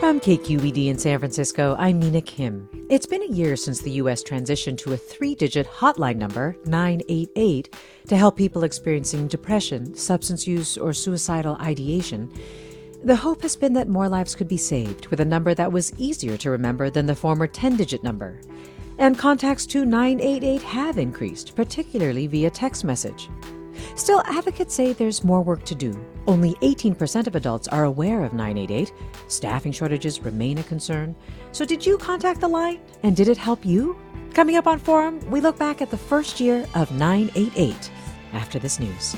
From KQED in San Francisco, I'm Mina Kim. It's been a year since the U.S. transitioned to a three digit hotline number, 988, to help people experiencing depression, substance use, or suicidal ideation. The hope has been that more lives could be saved with a number that was easier to remember than the former 10 digit number. And contacts to 988 have increased, particularly via text message. Still, advocates say there's more work to do. Only 18% of adults are aware of 988. Staffing shortages remain a concern. So, did you contact the line? And did it help you? Coming up on Forum, we look back at the first year of 988 after this news.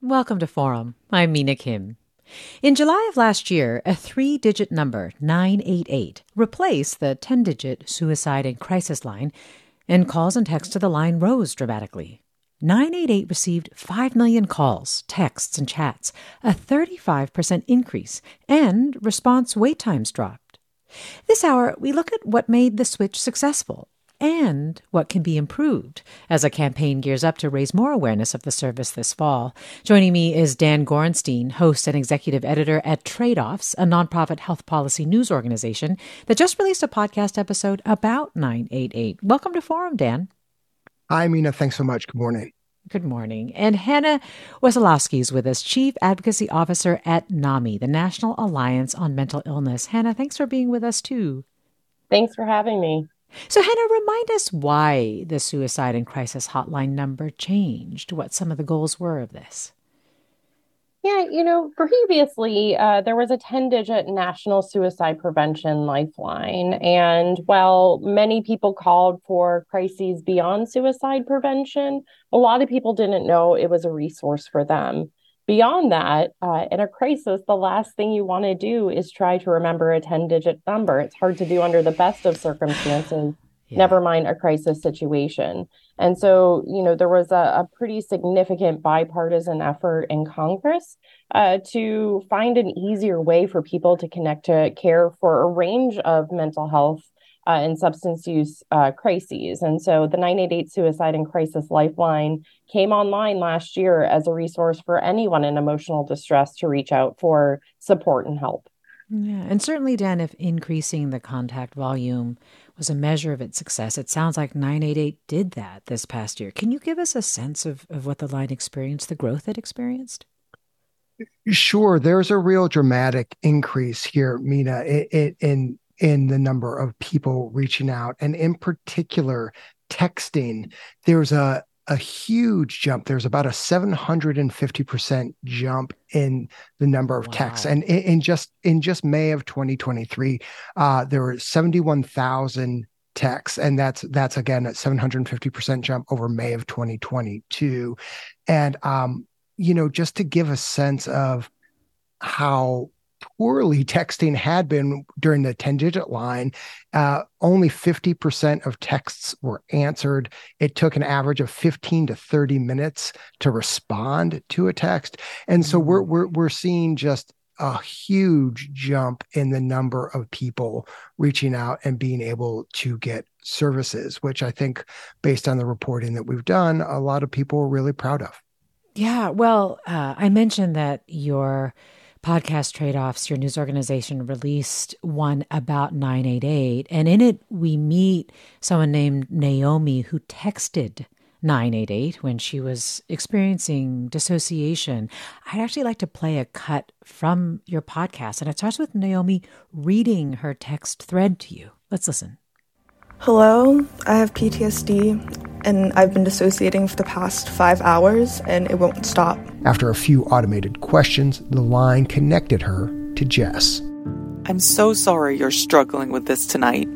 Welcome to Forum. I'm Mina Kim. In July of last year, a three digit number, 988, replaced the 10 digit suicide and crisis line, and calls and texts to the line rose dramatically. 988 received 5 million calls, texts, and chats, a 35% increase, and response wait times dropped. This hour, we look at what made the switch successful and what can be improved as a campaign gears up to raise more awareness of the service this fall. Joining me is Dan Gorenstein, host and executive editor at Tradeoffs, a nonprofit health policy news organization that just released a podcast episode about 988. Welcome to Forum, Dan. Hi, Mina. Thanks so much. Good morning. Good morning. And Hannah Wesolowski is with us, Chief Advocacy Officer at NAMI, the National Alliance on Mental Illness. Hannah, thanks for being with us too. Thanks for having me. So, Hannah, remind us why the suicide and crisis hotline number changed, what some of the goals were of this. Yeah, you know, previously uh, there was a 10 digit national suicide prevention lifeline. And while many people called for crises beyond suicide prevention, a lot of people didn't know it was a resource for them. Beyond that, uh, in a crisis, the last thing you want to do is try to remember a 10 digit number. It's hard to do under the best of circumstances, yeah. never mind a crisis situation. And so, you know, there was a, a pretty significant bipartisan effort in Congress uh, to find an easier way for people to connect to care for a range of mental health uh, and substance use uh, crises. And so the 988 Suicide and Crisis Lifeline came online last year as a resource for anyone in emotional distress to reach out for support and help. Yeah, and certainly, Dan, if increasing the contact volume was a measure of its success, it sounds like 988 did that this past year. Can you give us a sense of, of what the line experienced, the growth it experienced? Sure, there's a real dramatic increase here, Mina, in in the number of people reaching out and in particular texting there's a a huge jump. There's about a 750% jump in the number of wow. texts and in, in, just in just may of 2023 uh, there were 71000 texts. And that's that's again a 750% jump over may of 2022 and um you know just to give a sense of how poorly texting had been during the 10 digit line, uh, only 50% of texts were answered. It took an average of 15 to 30 minutes to respond to a text. And so we're, mm. we're, we're seeing just a huge jump in the number of people reaching out and being able to get services, which I think, based on the reporting that we've done, a lot of people are really proud of. Yeah. Well, uh, I mentioned that your podcast Tradeoffs, your news organization released one about 988. And in it, we meet someone named Naomi who texted 988 when she was experiencing dissociation. I'd actually like to play a cut from your podcast. And it starts with Naomi reading her text thread to you. Let's listen. Hello, I have PTSD and I've been dissociating for the past five hours and it won't stop. After a few automated questions, the line connected her to Jess. I'm so sorry you're struggling with this tonight.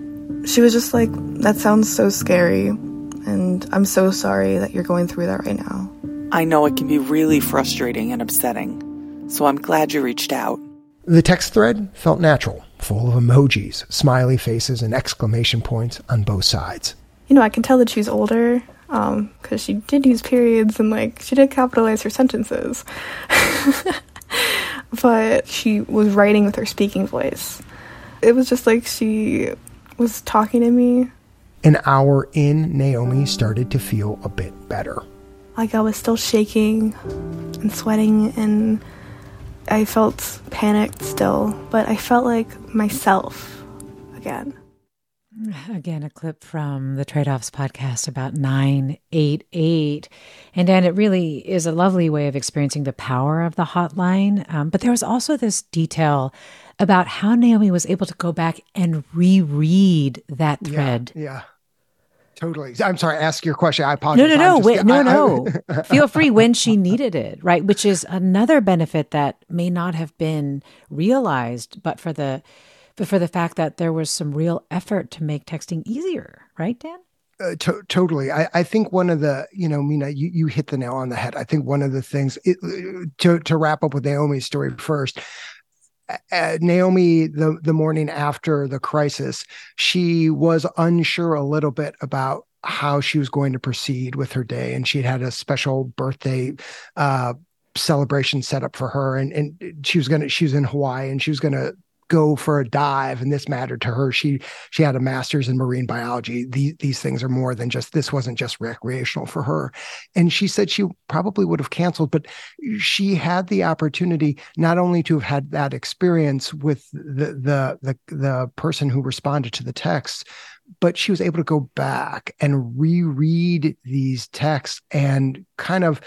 She was just like, That sounds so scary, and I'm so sorry that you're going through that right now. I know it can be really frustrating and upsetting, so I'm glad you reached out. The text thread felt natural, full of emojis, smiley faces, and exclamation points on both sides. You know, I can tell that she's older because um, she did use periods and like she did capitalize her sentences. but she was writing with her speaking voice. It was just like she was talking to me. An hour in, Naomi started to feel a bit better. Like I was still shaking and sweating and I felt panicked still, but I felt like myself again. Again, a clip from the Tradeoffs podcast about 988. And Dan, it really is a lovely way of experiencing the power of the hotline. Um, but there was also this detail about how Naomi was able to go back and reread that thread. Yeah. yeah. Totally. I'm sorry. Ask your question. I apologize. No, no, no. Wait, no, I, no. I, Feel free when she needed it, right? Which is another benefit that may not have been realized, but for the, but for the fact that there was some real effort to make texting easier, right, Dan? Uh, to- totally. I, I think one of the, you know, Mina, you, you hit the nail on the head. I think one of the things it, to to wrap up with Naomi's story first. Uh, Naomi, the the morning after the crisis, she was unsure a little bit about how she was going to proceed with her day, and she had had a special birthday uh, celebration set up for her, and and she was gonna she was in Hawaii, and she was gonna go for a dive and this mattered to her. She she had a master's in marine biology. These, these things are more than just this wasn't just recreational for her. And she said she probably would have canceled but she had the opportunity not only to have had that experience with the the the, the person who responded to the text but she was able to go back and reread these texts and kind of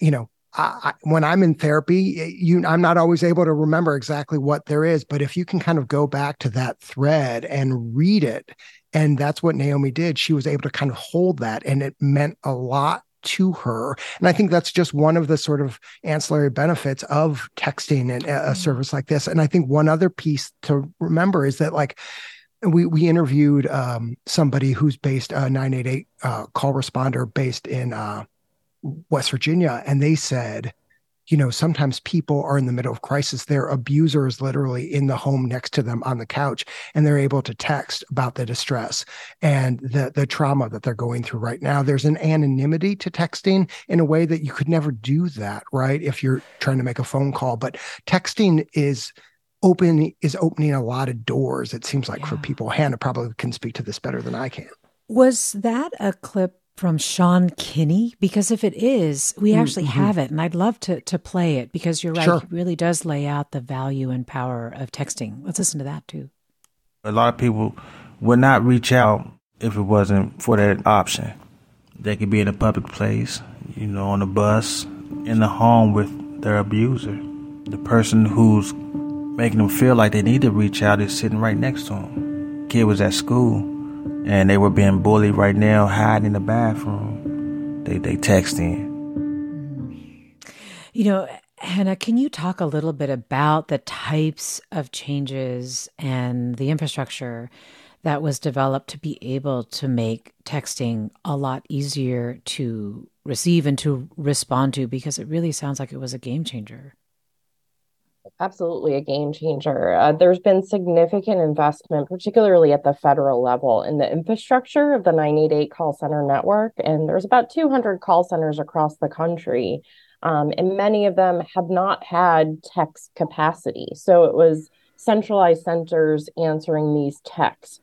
you know I, when I'm in therapy, you, I'm not always able to remember exactly what there is, but if you can kind of go back to that thread and read it, and that's what Naomi did, she was able to kind of hold that, and it meant a lot to her. And I think that's just one of the sort of ancillary benefits of texting and a, mm-hmm. service like this. And I think one other piece to remember is that like we we interviewed um, somebody who's based a uh, 988 uh, call responder based in uh, West Virginia, and they said, you know, sometimes people are in the middle of crisis. Their abuser is literally in the home next to them on the couch, and they're able to text about the distress and the the trauma that they're going through right now. There's an anonymity to texting in a way that you could never do that, right? If you're trying to make a phone call, but texting is open is opening a lot of doors. It seems like yeah. for people. Hannah probably can speak to this better than I can. Was that a clip from Sean Kinney? Because if it is, we mm, actually mm-hmm. have it, and I'd love to to play it because you're right. Sure. It really does lay out the value and power of texting. Let's listen to that too. A lot of people would not reach out if it wasn't for that option. They could be in a public place, you know, on a bus, in the home with their abuser. The person who's making them feel like they need to reach out is sitting right next to them. Kid was at school and they were being bullied right now, hiding in the bathroom. They they texting. You know, Hannah, can you talk a little bit about the types of changes and the infrastructure that was developed to be able to make texting a lot easier to receive and to respond to? Because it really sounds like it was a game changer absolutely a game changer. Uh, there's been significant investment, particularly at the federal level, in the infrastructure of the 988 call center network. And there's about 200 call centers across the country. Um, and many of them have not had text capacity. So it was centralized centers answering these texts.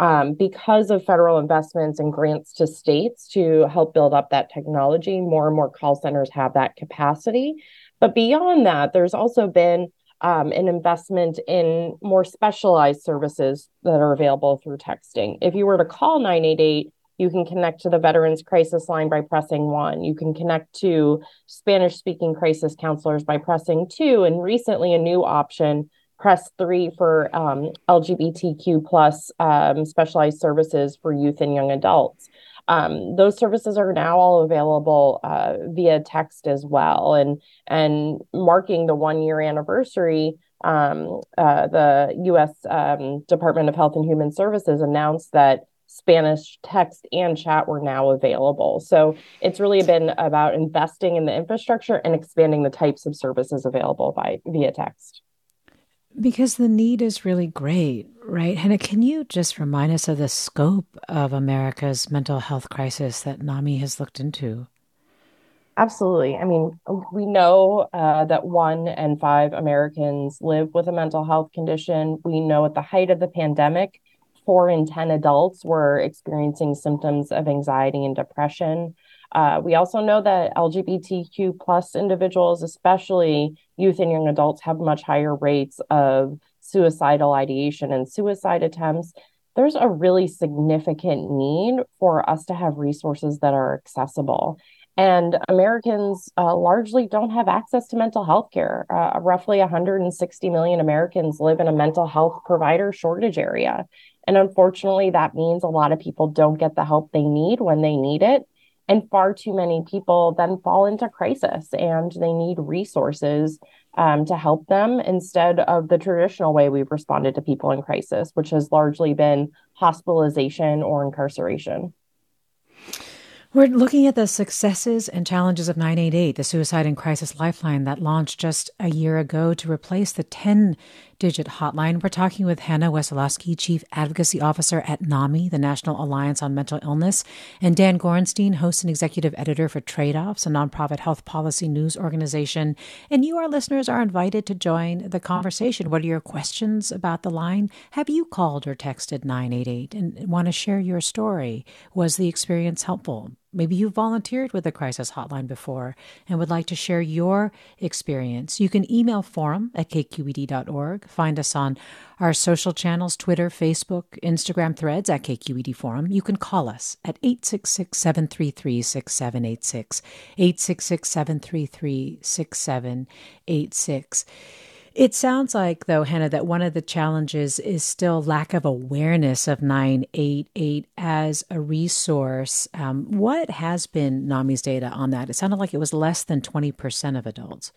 Um, because of federal investments and grants to states to help build up that technology, more and more call centers have that capacity. But beyond that, there's also been um, an investment in more specialized services that are available through texting. If you were to call 988, you can connect to the Veterans Crisis Line by pressing one. You can connect to Spanish speaking crisis counselors by pressing two. And recently, a new option, press three for um, LGBTQ plus um, specialized services for youth and young adults. Um, those services are now all available uh, via text as well. And and marking the one year anniversary, um, uh, the U.S. Um, Department of Health and Human Services announced that Spanish text and chat were now available. So it's really been about investing in the infrastructure and expanding the types of services available by via text. Because the need is really great, right? Hannah, can you just remind us of the scope of America's mental health crisis that NAMI has looked into? Absolutely. I mean, we know uh, that one in five Americans live with a mental health condition. We know at the height of the pandemic, four in 10 adults were experiencing symptoms of anxiety and depression. Uh, we also know that LGBTQ plus individuals, especially youth and young adults, have much higher rates of suicidal ideation and suicide attempts. There's a really significant need for us to have resources that are accessible. And Americans uh, largely don't have access to mental health care. Uh, roughly 160 million Americans live in a mental health provider shortage area. And unfortunately, that means a lot of people don't get the help they need when they need it. And far too many people then fall into crisis and they need resources um, to help them instead of the traditional way we've responded to people in crisis, which has largely been hospitalization or incarceration. We're looking at the successes and challenges of 988, the suicide and crisis lifeline that launched just a year ago to replace the 10 digit hotline. We're talking with Hannah Wesolowski, Chief Advocacy Officer at NAMI, the National Alliance on Mental Illness, and Dan Gorenstein, host and executive editor for Tradeoffs, a nonprofit health policy news organization. And you, our listeners, are invited to join the conversation. What are your questions about the line? Have you called or texted 988 and want to share your story? Was the experience helpful? Maybe you volunteered with the crisis hotline before and would like to share your experience. You can email forum at kqed.org. Find us on our social channels Twitter, Facebook, Instagram threads at KQED Forum. You can call us at 866 733 6786. 866 733 6786. It sounds like, though, Hannah, that one of the challenges is still lack of awareness of 988 as a resource. Um, what has been NAMI's data on that? It sounded like it was less than 20% of adults.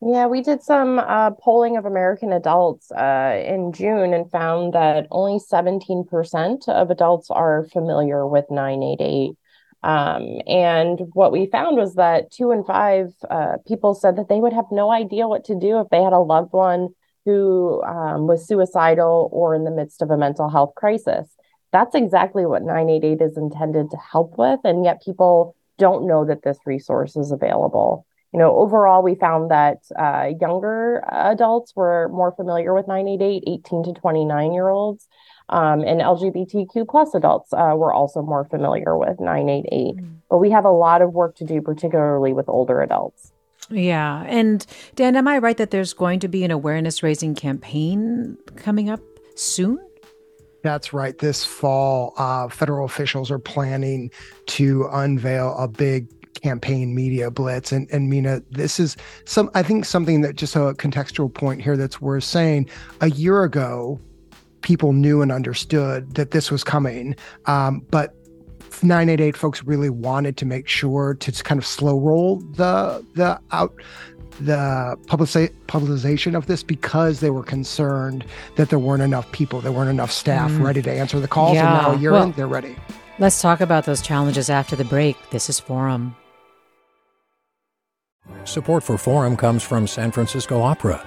Yeah, we did some uh, polling of American adults uh, in June and found that only 17% of adults are familiar with 988. Um, and what we found was that two in five uh, people said that they would have no idea what to do if they had a loved one who um, was suicidal or in the midst of a mental health crisis. That's exactly what 988 is intended to help with. And yet people don't know that this resource is available. You know, overall, we found that uh, younger adults were more familiar with 988, 18 to 29 year olds. Um, and LGBTQ plus adults uh, were also more familiar with 988. Mm. But we have a lot of work to do, particularly with older adults. Yeah. And Dan, am I right that there's going to be an awareness raising campaign coming up soon? That's right. This fall, uh, federal officials are planning to unveil a big campaign media blitz and and Mina this is some I think something that just a contextual point here that's worth saying a year ago people knew and understood that this was coming. Um, but 988 folks really wanted to make sure to kind of slow roll the the out the publici- publicization of this because they were concerned that there weren't enough people, there weren't enough staff mm. ready to answer the calls. Yeah. And now a year well, in, they're ready. Let's talk about those challenges after the break. This is Forum. Support for Forum comes from San Francisco Opera.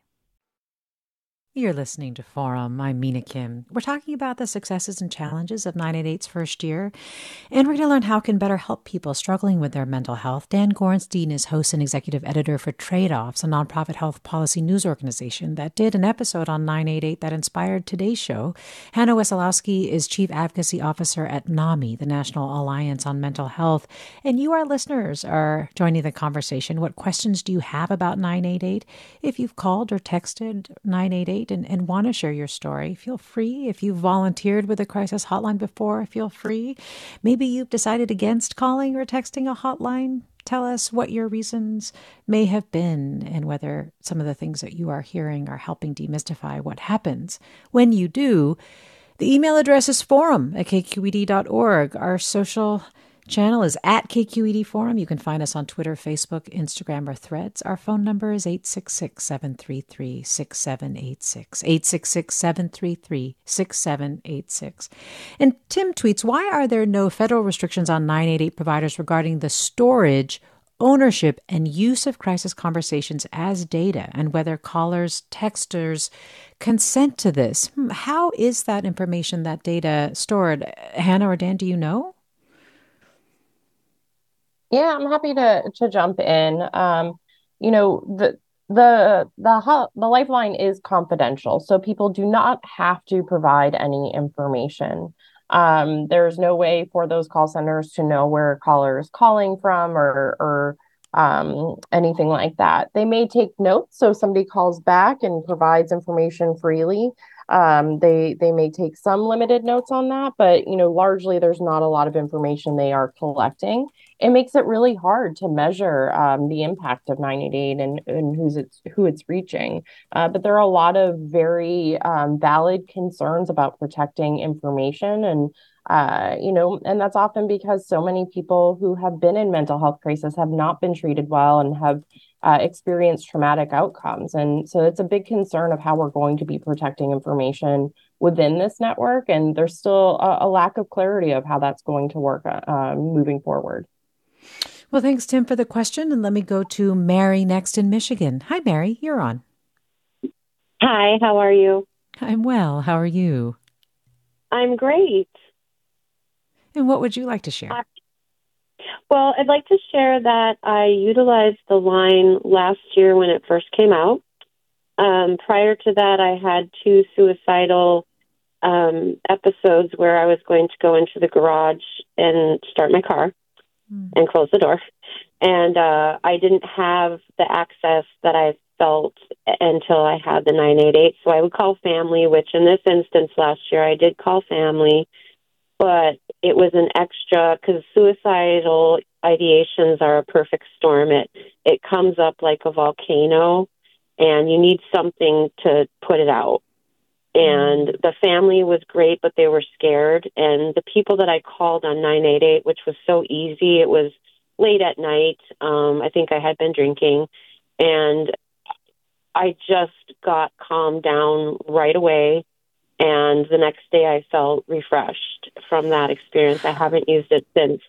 You're listening to Forum. I'm Mina Kim. We're talking about the successes and challenges of 988's first year, and we're going to learn how can better help people struggling with their mental health. Dan Gorenstein is host and executive editor for Tradeoffs, a nonprofit health policy news organization that did an episode on 988 that inspired today's show. Hannah Wesolowski is chief advocacy officer at NAMI, the National Alliance on Mental Health. And you, our listeners, are joining the conversation. What questions do you have about 988? If you've called or texted 988, and, and want to share your story, feel free. If you've volunteered with a crisis hotline before, feel free. Maybe you've decided against calling or texting a hotline. Tell us what your reasons may have been and whether some of the things that you are hearing are helping demystify what happens. When you do, the email address is forum at kqed.org. Our social channel is at KQED Forum. You can find us on Twitter, Facebook, Instagram, or Threads. Our phone number is 866 733 6786. 866 733 6786. And Tim tweets Why are there no federal restrictions on 988 providers regarding the storage? Ownership and use of crisis conversations as data, and whether callers, texters consent to this. Hmm, how is that information, that data stored? Hannah or Dan, do you know? Yeah, I'm happy to to jump in. Um, you know, the the the the lifeline is confidential, so people do not have to provide any information. Um, there's no way for those call centers to know where a caller is calling from or or um, anything like that. They may take notes, so somebody calls back and provides information freely. Um, they they may take some limited notes on that, but you know, largely there's not a lot of information they are collecting it makes it really hard to measure um, the impact of 988 and, and who's it's who it's reaching. Uh, but there are a lot of very um, valid concerns about protecting information and uh, you know, and that's often because so many people who have been in mental health crisis have not been treated well and have uh, experienced traumatic outcomes. And so it's a big concern of how we're going to be protecting information within this network. And there's still a, a lack of clarity of how that's going to work uh, moving forward. Well, thanks, Tim, for the question. And let me go to Mary next in Michigan. Hi, Mary. You're on. Hi, how are you? I'm well. How are you? I'm great. And what would you like to share? Well, I'd like to share that I utilized the line last year when it first came out. Um, prior to that, I had two suicidal um, episodes where I was going to go into the garage and start my car mm. and close the door. And uh, I didn't have the access that I felt until I had the 988. So I would call family, which in this instance last year I did call family, but it was an extra because suicidal ideations are a perfect storm. It it comes up like a volcano, and you need something to put it out. And the family was great but they were scared. And the people that i called on 988 which was so easy it was late at night. Um i think i had been drinking. And i just got calmed down right away and the next day i felt refreshed from that experience. I haven't used it since.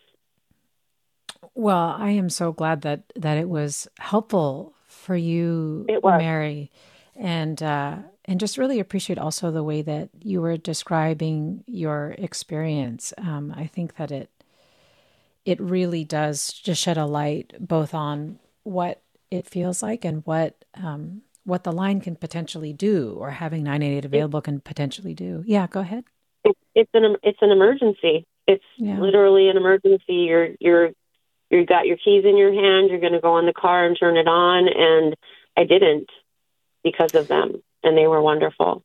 Well i am so glad that that it was helpful for you mary. And uh and just really appreciate also the way that you were describing your experience. Um, I think that it it really does just shed a light both on what it feels like and what um, what the line can potentially do, or having 988 available can potentially do. Yeah, go ahead. It, it's an it's an emergency. It's yeah. literally an emergency. You're you're you got your keys in your hand. You're going to go in the car and turn it on, and I didn't because of them and they were wonderful.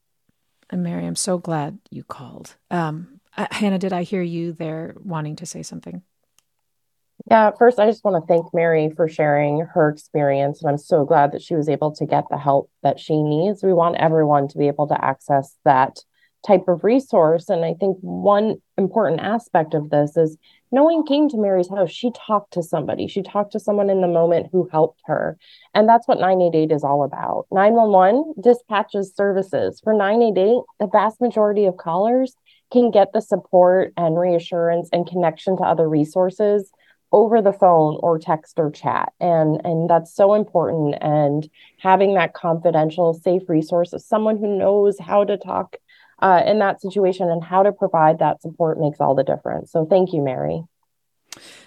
And Mary, I'm so glad you called. Um, uh, Hannah, did I hear you there wanting to say something? Yeah, first, I just want to thank Mary for sharing her experience. And I'm so glad that she was able to get the help that she needs. We want everyone to be able to access that type of resource. And I think one important aspect of this is no one came to Mary's house. She talked to somebody. She talked to someone in the moment who helped her. And that's what 988 is all about. 911 dispatches services. For 988, the vast majority of callers can get the support and reassurance and connection to other resources over the phone or text or chat and and that's so important and having that confidential safe resource of someone who knows how to talk uh, in that situation and how to provide that support makes all the difference so thank you mary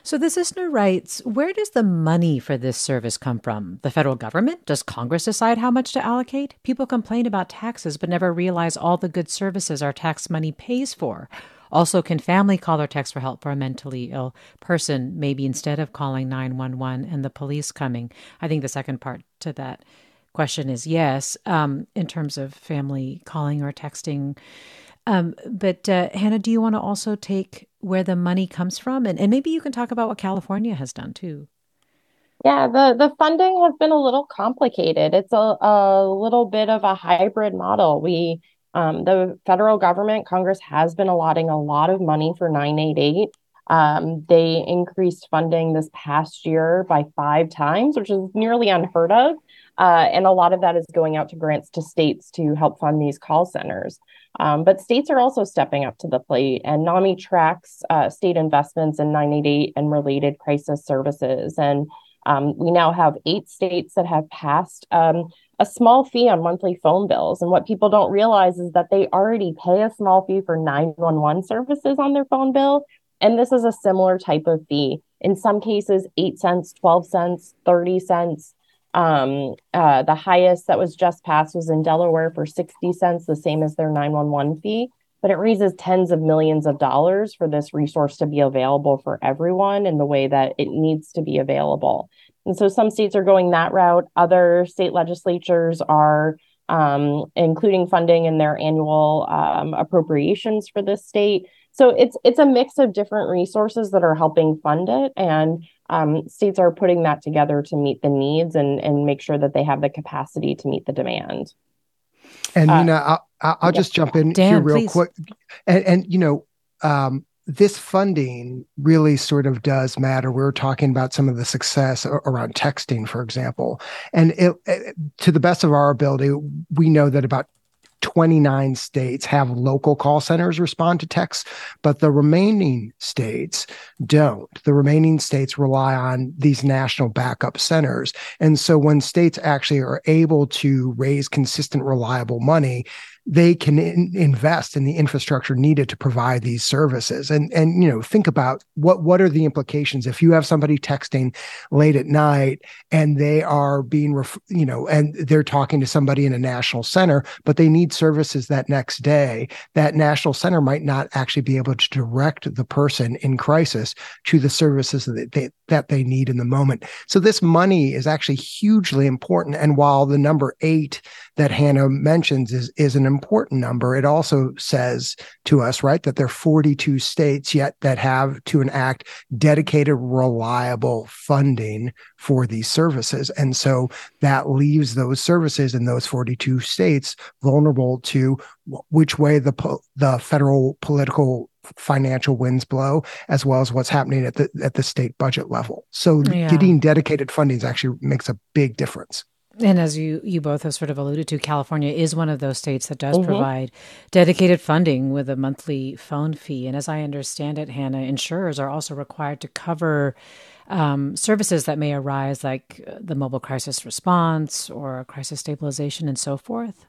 so this listener writes, where does the money for this service come from? The federal government? Does Congress decide how much to allocate? People complain about taxes but never realize all the good services our tax money pays for. Also, can family call or text for help for a mentally ill person, maybe instead of calling 911 and the police coming? I think the second part to that question is yes, um, in terms of family calling or texting. Um, but uh, Hannah, do you want to also take where the money comes from, and, and maybe you can talk about what California has done too. Yeah, the the funding has been a little complicated. It's a, a little bit of a hybrid model. We um, the federal government, Congress has been allotting a lot of money for 988. Um, they increased funding this past year by five times, which is nearly unheard of. Uh, and a lot of that is going out to grants to states to help fund these call centers. Um, but states are also stepping up to the plate, and NAMI tracks uh, state investments in 988 and related crisis services. And um, we now have eight states that have passed um, a small fee on monthly phone bills. And what people don't realize is that they already pay a small fee for 911 services on their phone bill. And this is a similar type of fee. In some cases, 8 cents, 12 cents, 30 cents. Um, uh, the highest that was just passed was in Delaware for 60 cents, the same as their 911 fee. But it raises tens of millions of dollars for this resource to be available for everyone in the way that it needs to be available. And so some states are going that route. Other state legislatures are um, including funding in their annual um, appropriations for this state. So it's it's a mix of different resources that are helping fund it, and um, states are putting that together to meet the needs and and make sure that they have the capacity to meet the demand. And uh, Mina, I'll, I'll yeah. just jump in Dan, here real please. quick, and, and you know, um, this funding really sort of does matter. We are talking about some of the success around texting, for example. And it, it, to the best of our ability, we know that about 29 states have local call centers respond to texts, but the remaining states don't. The remaining states rely on these national backup centers. And so when states actually are able to raise consistent, reliable money, they can in, invest in the infrastructure needed to provide these services. And and you know think about what what are the implications? If you have somebody texting late at night and they are being ref, you know and they're talking to somebody in a national center but they need services that next day that national center might not actually be able to direct the person in crisis to the services that they that they need in the moment so this money is actually hugely important and while the number 8 that Hannah mentions is is an important number. It also says to us, right, that there are 42 states yet that have to enact dedicated, reliable funding for these services. And so that leaves those services in those 42 states vulnerable to which way the the federal political financial winds blow as well as what's happening at the at the state budget level. So yeah. getting dedicated funding actually makes a big difference. And as you you both have sort of alluded to, California is one of those states that does mm-hmm. provide dedicated funding with a monthly phone fee. And as I understand it, Hannah, insurers are also required to cover um, services that may arise, like uh, the mobile crisis response or crisis stabilization, and so forth.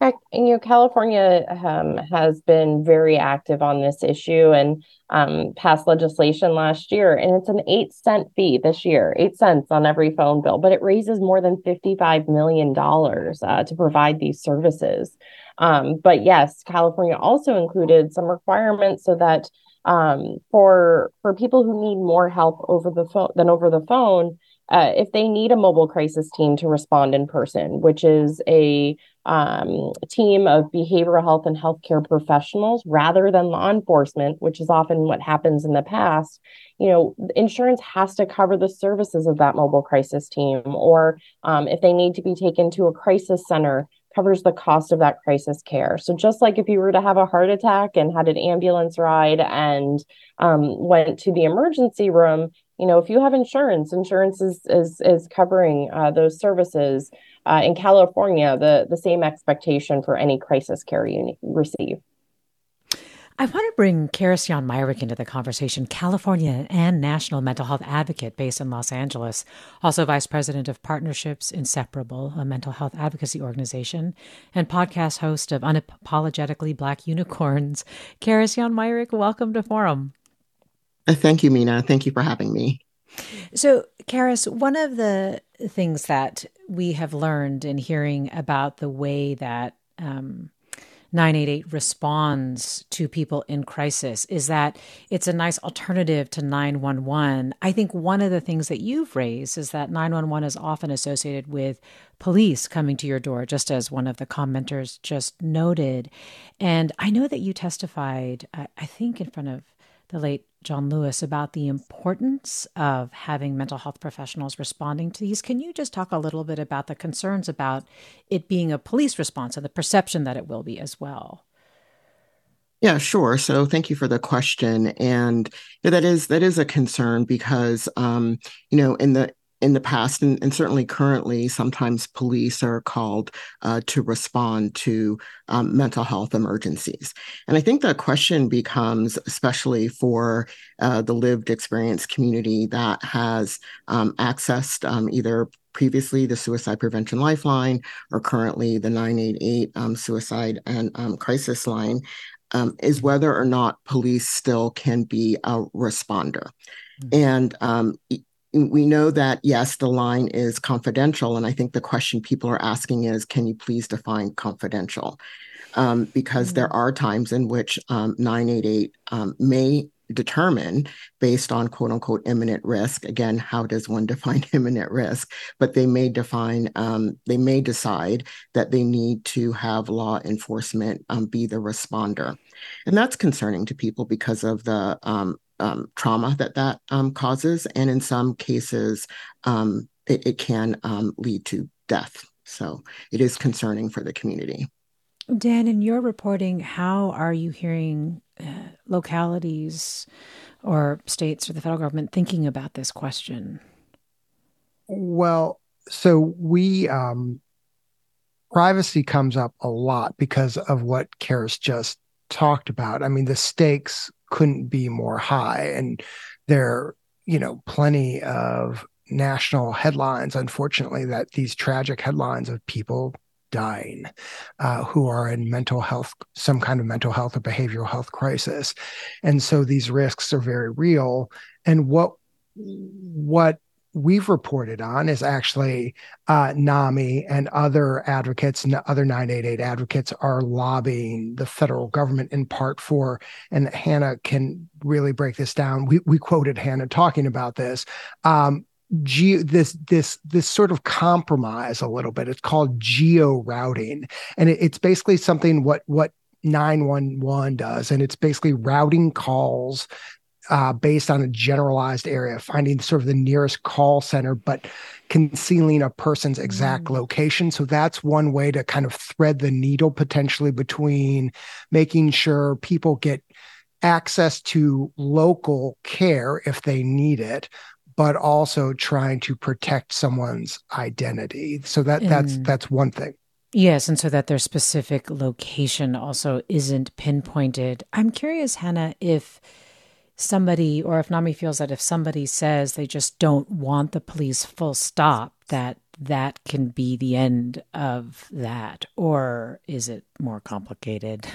You know, California um, has been very active on this issue and um, passed legislation last year, and it's an eight cent fee this year, eight cents on every phone bill, but it raises more than $55 million uh, to provide these services. Um, but yes, California also included some requirements so that um, for for people who need more help over the phone than over the phone, uh, if they need a mobile crisis team to respond in person, which is a um, team of behavioral health and healthcare professionals rather than law enforcement, which is often what happens in the past, you know, insurance has to cover the services of that mobile crisis team, or um, if they need to be taken to a crisis center, covers the cost of that crisis care. So just like if you were to have a heart attack and had an ambulance ride and um, went to the emergency room, you know, if you have insurance, insurance is is is covering uh, those services. Uh, in California, the the same expectation for any crisis care you receive. I want to bring Keris Myrick into the conversation, California and national mental health advocate based in Los Angeles, also vice president of Partnerships Inseparable, a mental health advocacy organization, and podcast host of Unapologetically Black Unicorns. Keris Myrick, welcome to Forum. Uh, thank you, Mina. Thank you for having me. So, Keris, one of the things that we have learned in hearing about the way that um, 988 responds to people in crisis is that it's a nice alternative to 911. I think one of the things that you've raised is that 911 is often associated with police coming to your door, just as one of the commenters just noted. And I know that you testified, I think, in front of the late John Lewis about the importance of having mental health professionals responding to these. Can you just talk a little bit about the concerns about it being a police response and the perception that it will be as well? Yeah, sure. So thank you for the question, and that is that is a concern because um, you know in the in the past and, and, certainly currently, sometimes police are called uh, to respond to um, mental health emergencies. And I think the question becomes, especially for uh, the lived experience community that has um, accessed um, either previously the Suicide Prevention Lifeline or currently the 988 um, Suicide and um, Crisis Line. Um, is whether or not police still can be a responder. Mm-hmm. And um, we know that yes the line is confidential and i think the question people are asking is can you please define confidential? Um, because mm-hmm. there are times in which um, 988 um, may determine based on quote unquote imminent risk. Again how does one define imminent risk? But they may define um, they may decide that they need to have law enforcement um, be the responder. And that's concerning to people because of the um, um, trauma that that um, causes, and in some cases, um, it, it, can um, lead to death. So it is concerning for the community. Dan, in your reporting, how are you hearing uh, localities or states or the federal government thinking about this question? Well, so we um, privacy comes up a lot because of what Keris just talked about. I mean, the stakes couldn't be more high. And there, you know, plenty of national headlines, unfortunately, that these tragic headlines of people dying uh, who are in mental health, some kind of mental health or behavioral health crisis. And so these risks are very real. And what what we've reported on is actually uh, NAMI and other advocates, and other 988 advocates are lobbying the federal government in part for, and Hannah can really break this down. We, we quoted Hannah talking about this. Um, Ge- this this this sort of compromise a little bit. It's called geo routing, and it, it's basically something what what 911 does and it's basically routing calls uh, based on a generalized area, finding sort of the nearest call center, but concealing a person's exact mm. location. So that's one way to kind of thread the needle potentially between making sure people get access to local care if they need it, but also trying to protect someone's identity. So that that's that's one thing. Yes, and so that their specific location also isn't pinpointed. I'm curious, Hannah, if somebody, or if NAMI feels that if somebody says they just don't want the police full stop, that that can be the end of that, or is it more complicated?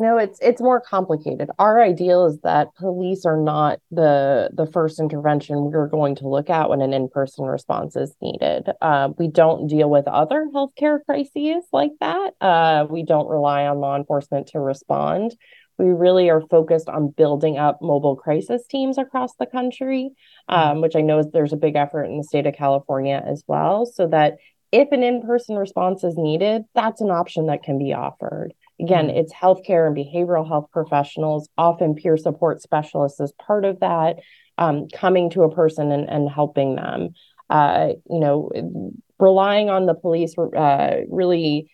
No, it's it's more complicated. Our ideal is that police are not the the first intervention we're going to look at when an in person response is needed. Uh, we don't deal with other healthcare crises like that. Uh, we don't rely on law enforcement to respond we really are focused on building up mobile crisis teams across the country, mm-hmm. um, which I know there's a big effort in the state of California as well, so that if an in person response is needed, that's an option that can be offered. Again, mm-hmm. it's healthcare and behavioral health professionals, often peer support specialists as part of that, um, coming to a person and, and helping them. Uh, you know, relying on the police uh, really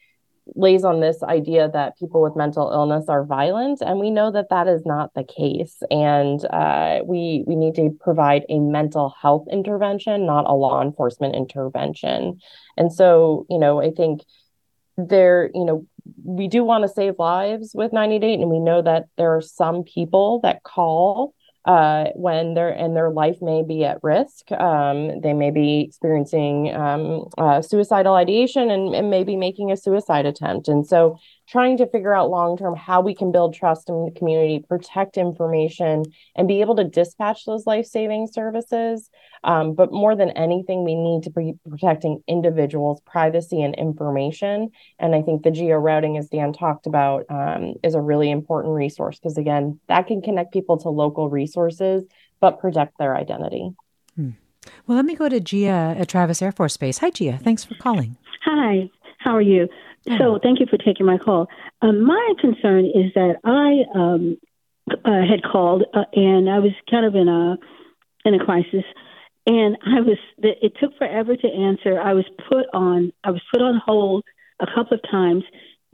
lays on this idea that people with mental illness are violent, and we know that that is not the case. And uh, we we need to provide a mental health intervention, not a law enforcement intervention. And so, you know, I think there, you know, we do want to save lives with 988, and we know that there are some people that call uh, when their and their life may be at risk. Um, they may be experiencing um, uh, suicidal ideation and, and maybe making a suicide attempt. And so trying to figure out long term how we can build trust in the community, protect information, and be able to dispatch those life saving services. Um, but more than anything, we need to be protecting individuals' privacy and information. And I think the geo routing, as Dan talked about, um, is a really important resource because, again, that can connect people to local resources but protect their identity. Hmm. Well, let me go to Gia at Travis Air Force Base. Hi, Gia. Thanks for calling. Hi. How are you? So thank you for taking my call. Um, my concern is that I um, uh, had called uh, and I was kind of in a in a crisis, and I was it took forever to answer. I was put on I was put on hold a couple of times.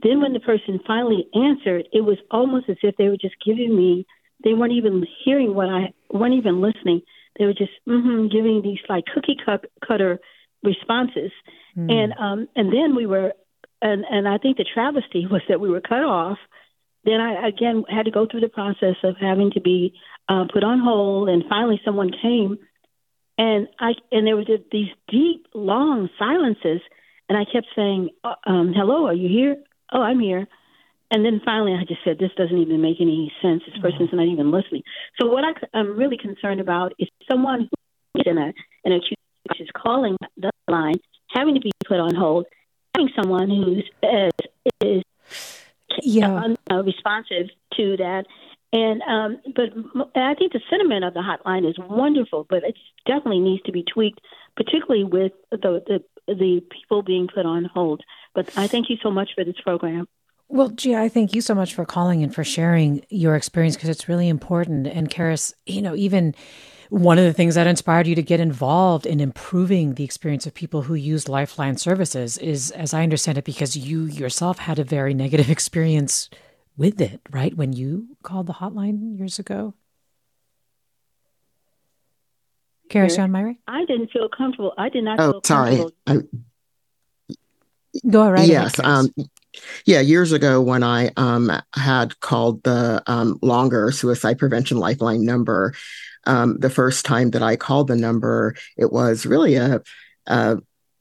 Then when the person finally answered, it was almost as if they were just giving me. They weren't even hearing what I weren't even listening. They were just mm-hmm, giving these like cookie cut, cutter responses. Mm. And um, and then we were and and I think the travesty was that we were cut off. Then I again had to go through the process of having to be uh, put on hold, and finally someone came, and I and there was these deep, long silences, and I kept saying, uh, um, "Hello, are you here? Oh, I'm here." And then finally, I just said, "This doesn't even make any sense. This person's not even listening." So what I, I'm really concerned about is someone who's in a in a is calling the line, having to be put on hold, having someone who's is, is yeah. Uh, responsive to that. And um, but I think the sentiment of the hotline is wonderful, but it definitely needs to be tweaked, particularly with the, the the people being put on hold. But I thank you so much for this program. Well, Gia, I thank you so much for calling and for sharing your experience because it's really important. And Keris, you know, even one of the things that inspired you to get involved in improving the experience of people who use Lifeline services is, as I understand it, because you yourself had a very negative experience with it, right? When you called the hotline years ago? Keris John Myrick? I didn't feel comfortable. I did not oh, sorry. I, Go right Yes. Um, yeah, years ago when I um, had called the um, longer suicide prevention lifeline number, um, the first time that I called the number, it was really a, a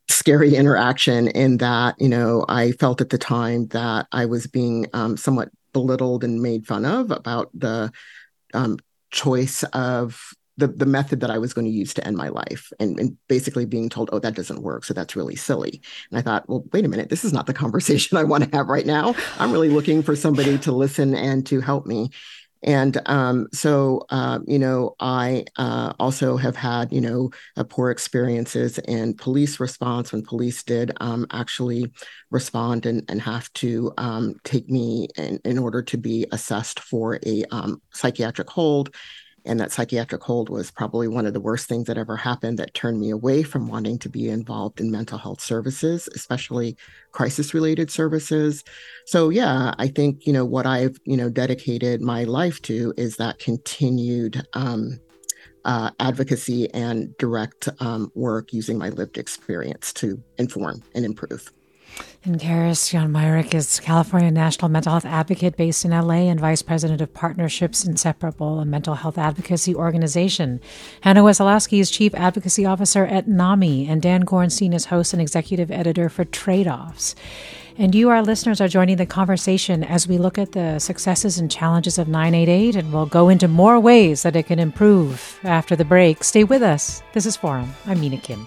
scary interaction in that, you know, I felt at the time that I was being um, somewhat belittled and made fun of about the um, choice of the, the method that I was going to use to end my life and, and, basically being told, oh, that doesn't work. So that's really silly. And I thought, well, wait a minute, this is not the conversation I want to have right now. I'm really looking for somebody to listen and to help me. And um, so, uh, you know, I uh, also have had, you know, uh, poor experiences in police response when police did um, actually respond and, and have to um, take me in, in order to be assessed for a um, psychiatric hold and that psychiatric hold was probably one of the worst things that ever happened that turned me away from wanting to be involved in mental health services especially crisis related services. So yeah i think you know what i've you know dedicated my life to is that continued um, uh, advocacy and direct um, work using my lived experience to inform and improve and Keris John Myrick is California National Mental Health Advocate based in LA and Vice President of Partnerships Inseparable, a mental health advocacy organization. Hannah Wesolowski is Chief Advocacy Officer at NAMI, and Dan Gorenstein is host and executive editor for Tradeoffs. And you, our listeners, are joining the conversation as we look at the successes and challenges of 988, and we'll go into more ways that it can improve after the break. Stay with us. This is Forum. I'm Mina Kim.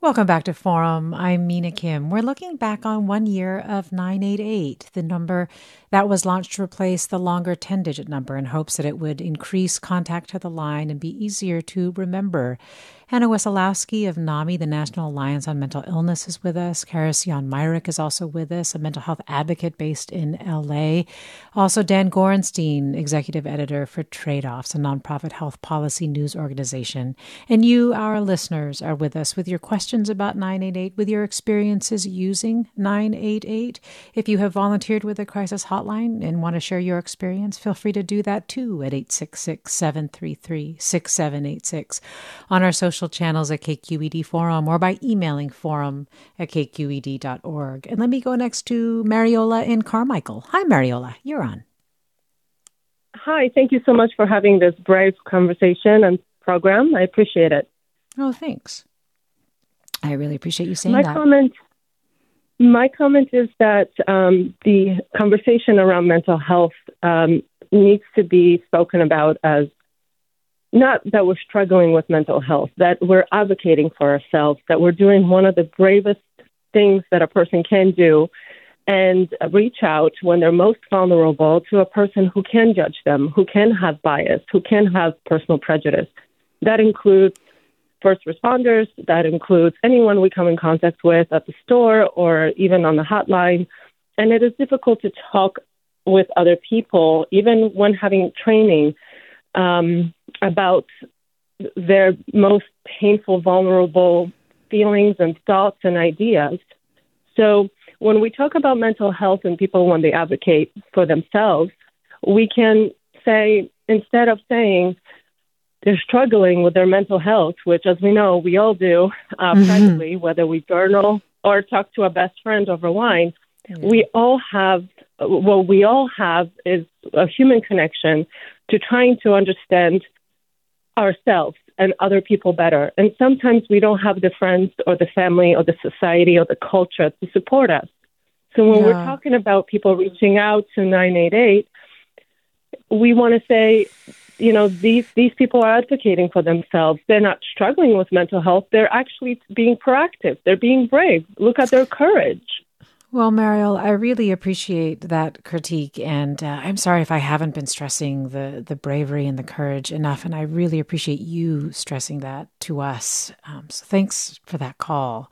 Welcome back to Forum. I'm Mina Kim. We're looking back on one year of 988, the number that was launched to replace the longer 10 digit number in hopes that it would increase contact to the line and be easier to remember. Hannah Wesolowski of NAMI, the National Alliance on Mental Illness, is with us. Keris Jän Myrick is also with us, a mental health advocate based in LA. Also, Dan Gorenstein, executive editor for Tradeoffs, a nonprofit health policy news organization. And you, our listeners, are with us with your questions about 988, with your experiences using 988. If you have volunteered with the crisis hotline and want to share your experience, feel free to do that too at 866 733 6786. On our social social channels at KQED Forum or by emailing forum at kqed.org. And let me go next to Mariola in Carmichael. Hi, Mariola. You're on. Hi. Thank you so much for having this brave conversation and program. I appreciate it. Oh, thanks. I really appreciate you saying my that. Comment, my comment is that um, the conversation around mental health um, needs to be spoken about as not that we're struggling with mental health, that we're advocating for ourselves, that we're doing one of the bravest things that a person can do and reach out when they're most vulnerable to a person who can judge them, who can have bias, who can have personal prejudice. That includes first responders, that includes anyone we come in contact with at the store or even on the hotline. And it is difficult to talk with other people, even when having training um, about their most painful, vulnerable feelings and thoughts and ideas. So when we talk about mental health and people when they advocate for themselves, we can say, instead of saying they're struggling with their mental health, which, as we know, we all do uh, mm-hmm. privately, whether we journal or talk to a best friend over wine, we all have what we all have is a human connection to trying to understand ourselves and other people better. And sometimes we don't have the friends or the family or the society or the culture to support us. So when yeah. we're talking about people reaching out to 988, we want to say, you know, these these people are advocating for themselves. They're not struggling with mental health. They're actually being proactive. They're being brave. Look at their courage. Well, Mariel, I really appreciate that critique, and uh, I'm sorry if I haven't been stressing the the bravery and the courage enough, and I really appreciate you stressing that to us. Um, so, thanks for that call.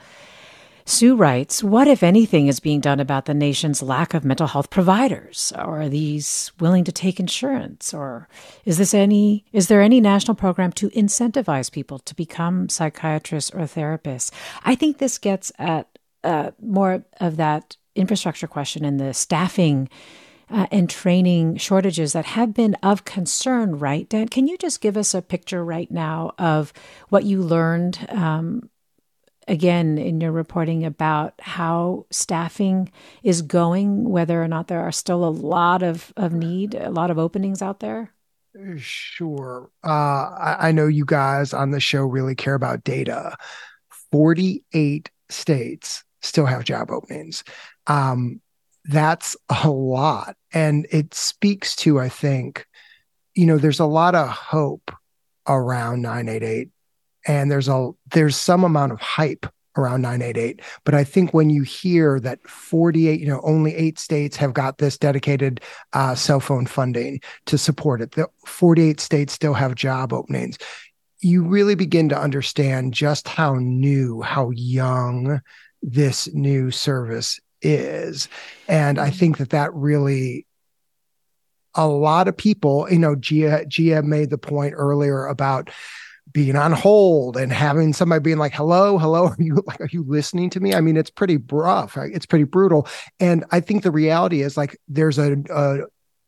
Sue writes, What, if anything, is being done about the nation's lack of mental health providers? Are these willing to take insurance? Or is this any is there any national program to incentivize people to become psychiatrists or therapists? I think this gets at uh, more of that infrastructure question and the staffing uh, and training shortages that have been of concern, right, Dan? Can you just give us a picture right now of what you learned um, again in your reporting about how staffing is going, whether or not there are still a lot of, of need, a lot of openings out there? Sure. Uh, I, I know you guys on the show really care about data. 48 states still have job openings. Um, that's a lot. And it speaks to, I think, you know, there's a lot of hope around 988 and there's a there's some amount of hype around 988 but i think when you hear that 48 you know only eight states have got this dedicated uh, cell phone funding to support it the 48 states still have job openings you really begin to understand just how new how young this new service is. And I think that that really a lot of people, you know, Gia Gia made the point earlier about being on hold and having somebody being like, "Hello, hello, are you like, are you listening to me?" I mean, it's pretty rough. Right? It's pretty brutal. And I think the reality is like there's a, a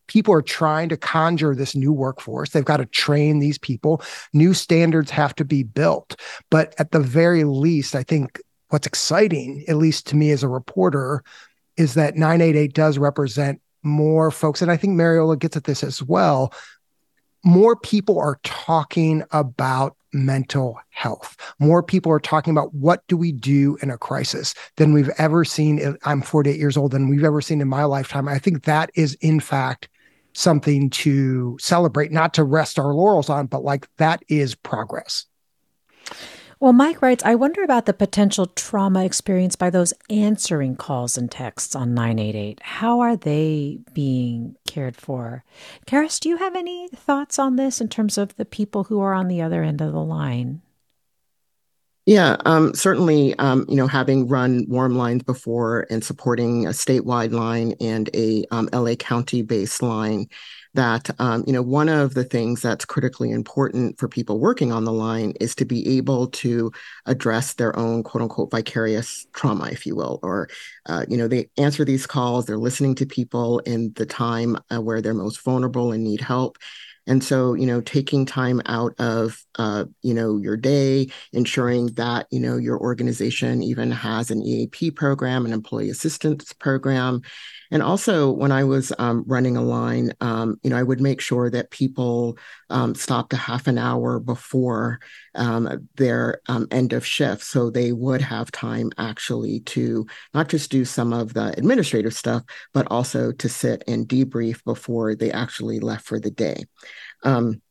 people are trying to conjure this new workforce. They've got to train these people. New standards have to be built. But at the very least, I think what's exciting, at least to me as a reporter, is that 988 does represent more folks. And I think Mariola gets at this as well. More people are talking about mental health. More people are talking about what do we do in a crisis than we've ever seen. I'm 48 years old than we've ever seen in my lifetime. I think that is, in fact, something to celebrate, not to rest our laurels on, but like that is progress. Well, Mike writes, I wonder about the potential trauma experienced by those answering calls and texts on 988. How are they being cared for? Keris, do you have any thoughts on this in terms of the people who are on the other end of the line? Yeah, um, certainly. Um, you know, having run warm lines before and supporting a statewide line and a um, LA County-based line, that um, you know one of the things that's critically important for people working on the line is to be able to address their own quote unquote vicarious trauma, if you will, or uh, you know they answer these calls, they're listening to people in the time uh, where they're most vulnerable and need help and so, you know, taking time out of, uh, you know, your day, ensuring that, you know, your organization even has an EAP program, an employee assistance program. And also, when I was um, running a line, um, you know, I would make sure that people um, stopped a half an hour before um, their um, end of shift. So they would have time actually to not just do some of the administrative stuff, but also to sit and debrief before they actually left for the day. Um,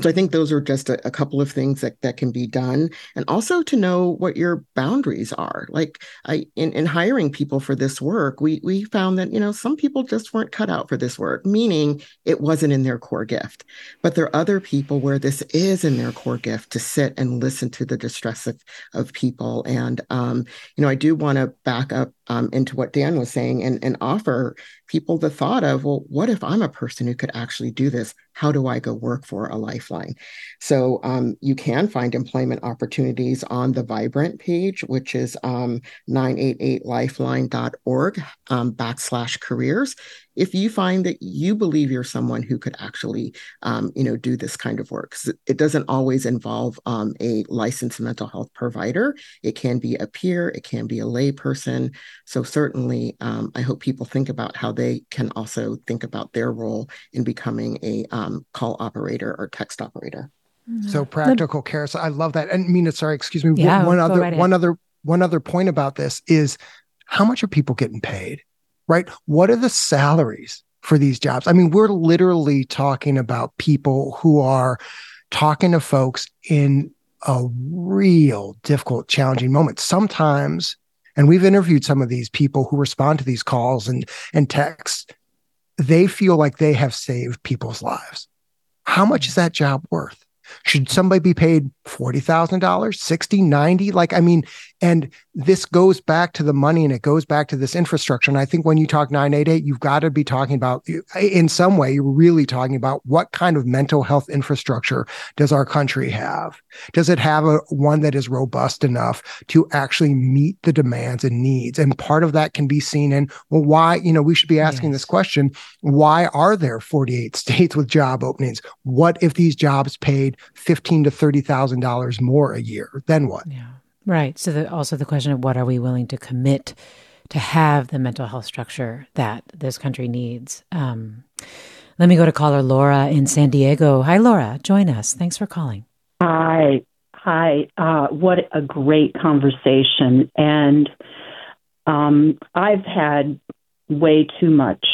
so I think those are just a, a, couple of things that, that can be done. And also to know what your boundaries are. Like I in, in hiring people for this work, we we found that, you know, some people just weren't cut out for this work, meaning it wasn't in their core gift. But there are other people where this is in their core gift to sit and listen to the distress of, of people. And um, you know, I do want to back up um, into what Dan was saying and, and offer people the thought of, well, what if I'm a person who could actually do this? How do I go work for a lifeline? So um, you can find employment opportunities on the Vibrant page, which is um, 988lifeline.org um, backslash careers if you find that you believe you're someone who could actually, um, you know, do this kind of work. It doesn't always involve um, a licensed mental health provider. It can be a peer, it can be a layperson. So certainly, um, I hope people think about how they can also think about their role in becoming a um, call operator or text operator. So mm-hmm. practical care. So I love that. And Mina, sorry, excuse me. Yeah, one, other, right one other, one other point about this is how much are people getting paid? Right? What are the salaries for these jobs? I mean, we're literally talking about people who are talking to folks in a real difficult, challenging moment. Sometimes, and we've interviewed some of these people who respond to these calls and, and texts, they feel like they have saved people's lives. How much is that job worth? Should somebody be paid $40,000, 60, 90? Like, I mean, and this goes back to the money and it goes back to this infrastructure. And I think when you talk 988, you've got to be talking about, in some way, you're really talking about what kind of mental health infrastructure does our country have? Does it have a one that is robust enough to actually meet the demands and needs? And part of that can be seen in, well, why, you know, we should be asking yes. this question why are there 48 states with job openings? What if these jobs paid fifteen to thirty thousand dollars more a year? Then what? Yeah. Right. So the, also the question of what are we willing to commit to have the mental health structure that this country needs. Um, let me go to caller Laura in San Diego. Hi, Laura. Join us. Thanks for calling. Hi. Hi. Uh, what a great conversation. And um, I've had way too much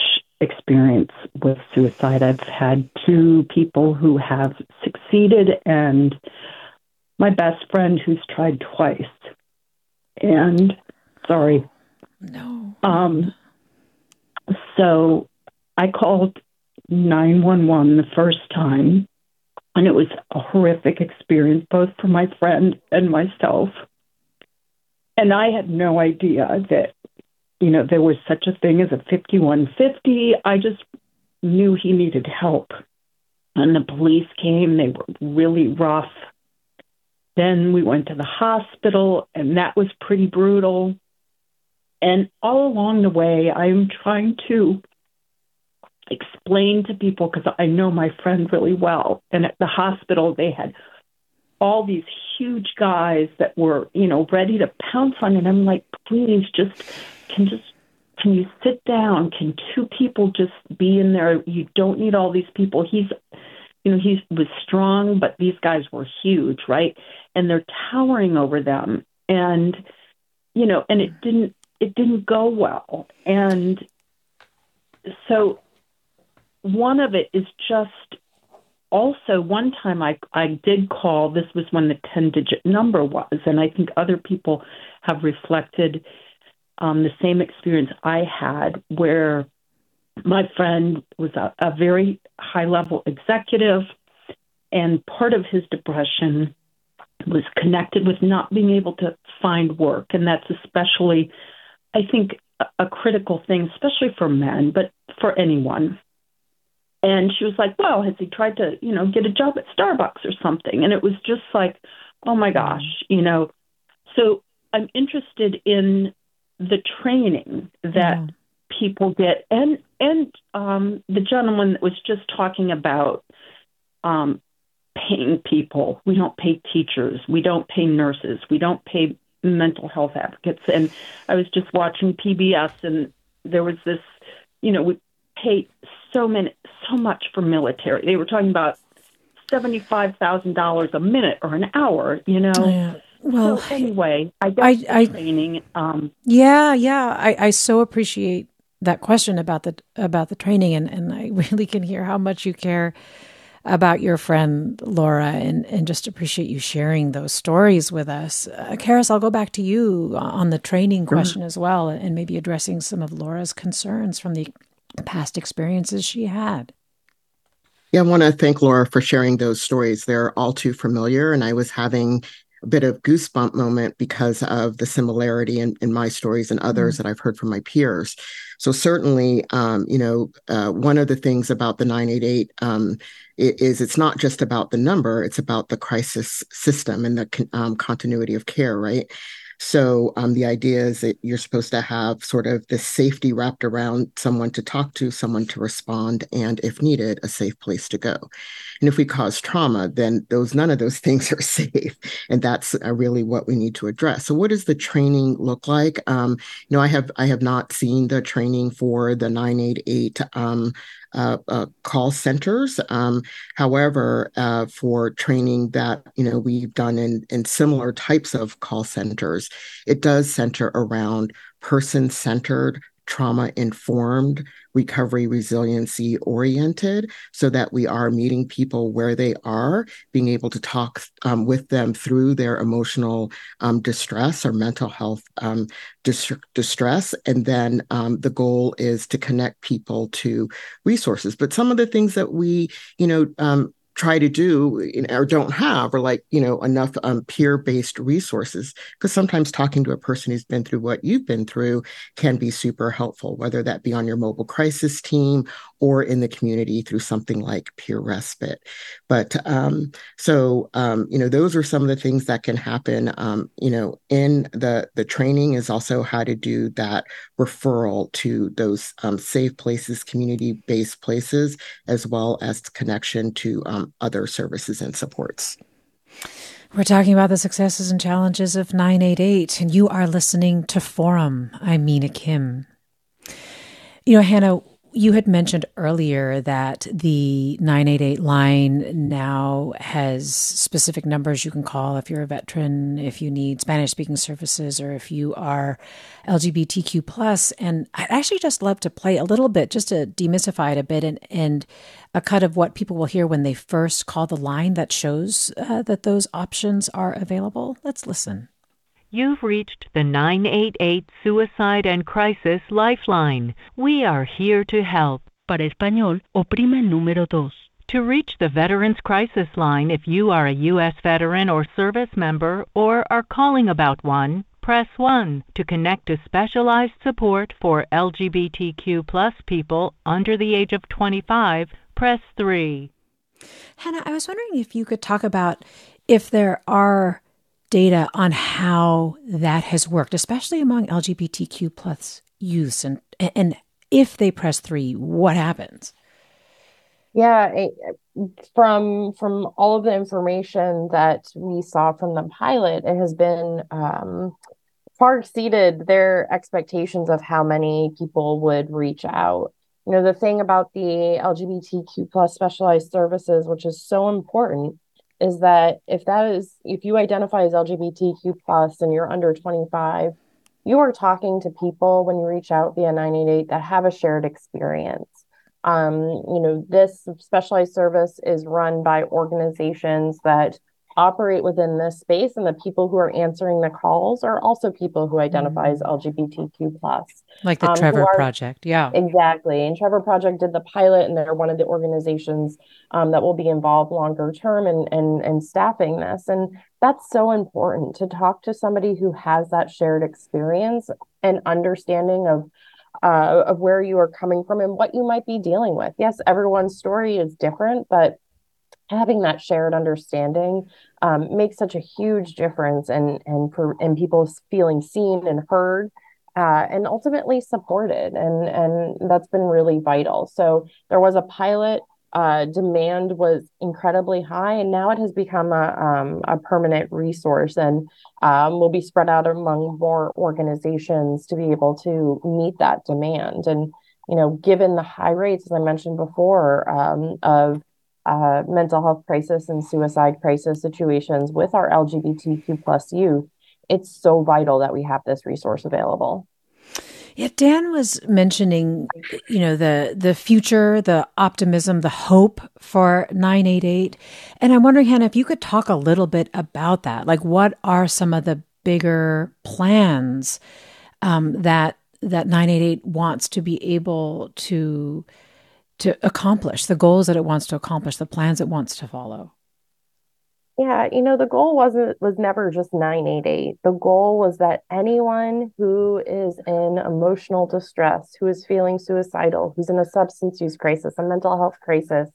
experience with suicide. I've had two people who have succeeded and my best friend who's tried twice. And sorry. No. Um so I called 911 the first time and it was a horrific experience both for my friend and myself. and I had no idea that, you know, there was such a thing as a 5150. I just knew he needed help. And the police came, they were really rough. Then we went to the hospital, and that was pretty brutal. And all along the way, I'm trying to explain to people because I know my friend really well. And at the hospital, they had all these huge guys that were, you know, ready to pounce on it. I'm like, please, just can just can you sit down? Can two people just be in there? You don't need all these people. He's, you know, he was strong, but these guys were huge, right? And they're towering over them, and you know, and it didn't it didn't go well, and so one of it is just also one time I I did call. This was when the ten digit number was, and I think other people have reflected um, the same experience I had, where my friend was a, a very high level executive, and part of his depression was connected with not being able to find work, and that's especially, I think, a, a critical thing, especially for men, but for anyone and she was like, well, has he tried to, you know, get a job at Starbucks or something? And it was just like, oh my mm-hmm. gosh, you know. So I'm interested in the training that yeah. People get and and um the gentleman that was just talking about um paying people. We don't pay teachers, we don't pay nurses, we don't pay mental health advocates. And I was just watching PBS and there was this, you know, we pay so many so much for military. They were talking about seventy five thousand dollars a minute or an hour. You know. Yeah. Well, so anyway, I guess I, I, training. Um, yeah, yeah, I, I so appreciate that question about the about the training, and and I really can hear how much you care about your friend Laura, and and just appreciate you sharing those stories with us. Uh, Keris, I'll go back to you on the training question as well, and maybe addressing some of Laura's concerns from the past experiences she had. Yeah, I want to thank Laura for sharing those stories. They're all too familiar, and I was having a bit of goosebump moment because of the similarity in, in my stories and others mm that I've heard from my peers. So certainly, um, you know, uh, one of the things about the 988 um, is it's not just about the number; it's about the crisis system and the um, continuity of care, right? So um, the idea is that you're supposed to have sort of this safety wrapped around someone to talk to, someone to respond, and if needed, a safe place to go. And if we cause trauma, then those none of those things are safe, and that's uh, really what we need to address. So, what does the training look like? Um, you know, I have I have not seen the training for the 988 um, uh, uh, call centers. Um, however, uh, for training that you know we've done in in similar types of call centers, it does center around person centered trauma informed, recovery resiliency oriented, so that we are meeting people where they are, being able to talk um, with them through their emotional um, distress or mental health um, dis- distress. And then um, the goal is to connect people to resources. But some of the things that we, you know, um, try to do or don't have or like you know enough um, peer-based resources because sometimes talking to a person who's been through what you've been through can be super helpful whether that be on your mobile crisis team or in the community through something like peer respite but um, so um, you know those are some of the things that can happen um, you know in the the training is also how to do that referral to those um, safe places community based places as well as connection to um, other services and supports. We're talking about the successes and challenges of 988, and you are listening to Forum. I'm Mina Kim. You know, Hannah, you had mentioned earlier that the 988 line now has specific numbers you can call if you're a veteran, if you need Spanish speaking services, or if you are LGBTQ plus. And I'd actually just love to play a little bit just to demystify it a bit and, and a cut of what people will hear when they first call the line that shows uh, that those options are available. Let's listen. You've reached the 988 Suicide and Crisis Lifeline. We are here to help. Para español, oprima el número dos. To reach the Veterans Crisis Line if you are a U.S. veteran or service member or are calling about one, press 1. To connect to specialized support for LGBTQ plus people under the age of 25, press 3. Hannah, I was wondering if you could talk about if there are data on how that has worked, especially among LGBTQ plus youths, and and if they press three, what happens? Yeah, it, from from all of the information that we saw from the pilot, it has been um, far exceeded their expectations of how many people would reach out. You know, the thing about the LGBTQ plus specialized services, which is so important, is that if that is if you identify as LGBTQ plus and you're under 25, you are talking to people when you reach out via 988 that have a shared experience. Um, you know, this specialized service is run by organizations that operate within this space and the people who are answering the calls are also people who identify as lgbtq plus like the um, trevor are, project yeah. Exactly and trevor project did the pilot and they're one of the organizations um, that will be involved longer term and and and staffing this and that's so important to talk to somebody who has that shared experience and understanding of uh, of where you are coming from and what you might be dealing with. Yes everyone's story is different but having that shared understanding um, makes such a huge difference and and for and people feeling seen and heard uh, and ultimately supported. And and that's been really vital. So there was a pilot uh, demand was incredibly high and now it has become a, um, a permanent resource. And um, will be spread out among more organizations to be able to meet that demand. And you know given the high rates as i mentioned before um, of uh, mental health crisis and suicide crisis situations with our LGBTQ plus youth, it's so vital that we have this resource available. Yeah, Dan was mentioning, you know, the the future, the optimism, the hope for 988. And I'm wondering, Hannah, if you could talk a little bit about that. Like what are some of the bigger plans um, that that 988 wants to be able to to accomplish, the goals that it wants to accomplish, the plans it wants to follow? Yeah, you know, the goal wasn't was never just 988. The goal was that anyone who is in emotional distress, who is feeling suicidal, who's in a substance use crisis, a mental health crisis,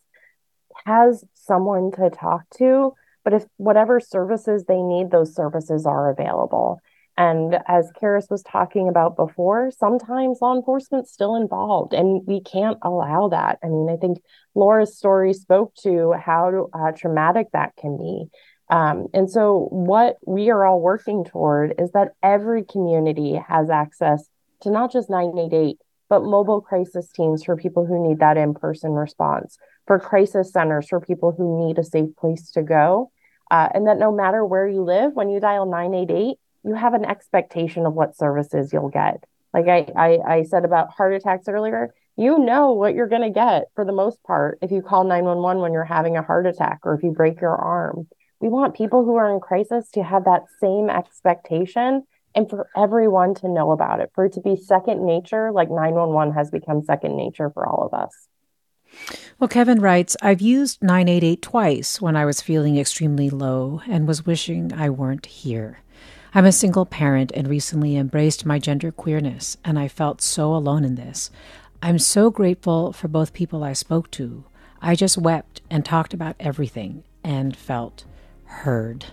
has someone to talk to, but if whatever services they need, those services are available. And as Keris was talking about before, sometimes law enforcement's still involved, and we can't allow that. I mean, I think Laura's story spoke to how uh, traumatic that can be. Um, and so, what we are all working toward is that every community has access to not just 988, but mobile crisis teams for people who need that in person response, for crisis centers for people who need a safe place to go. Uh, and that no matter where you live, when you dial 988, you have an expectation of what services you'll get. Like I, I, I said about heart attacks earlier, you know what you're going to get for the most part if you call 911 when you're having a heart attack or if you break your arm. We want people who are in crisis to have that same expectation and for everyone to know about it, for it to be second nature, like 911 has become second nature for all of us. Well, Kevin writes I've used 988 twice when I was feeling extremely low and was wishing I weren't here. I'm a single parent and recently embraced my gender queerness, and I felt so alone in this. I'm so grateful for both people I spoke to. I just wept and talked about everything and felt heard.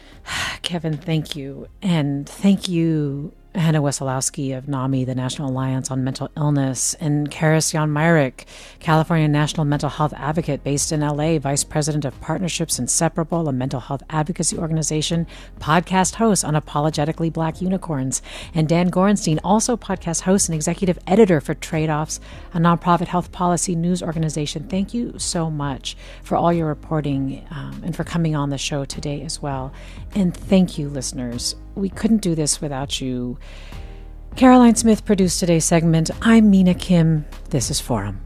Kevin, thank you. And thank you Hannah Wesolowski of NAMI, the National Alliance on Mental Illness, and Keris Jän Myrick, California National Mental Health Advocate based in LA, Vice President of Partnerships Inseparable, a mental health advocacy organization, podcast host Unapologetically Black Unicorns, and Dan Gorenstein, also podcast host and executive editor for Tradeoffs, a nonprofit health policy news organization. Thank you so much for all your reporting um, and for coming on the show today as well. And thank you, listeners we couldn't do this without you. Caroline Smith produced today's segment. I'm Mina Kim. This is Forum.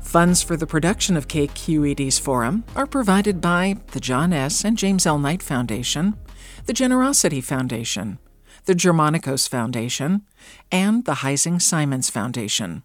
Funds for the production of KQED's Forum are provided by the John S. and James L. Knight Foundation, the Generosity Foundation, the Germanacos Foundation, and the Heising Simons Foundation.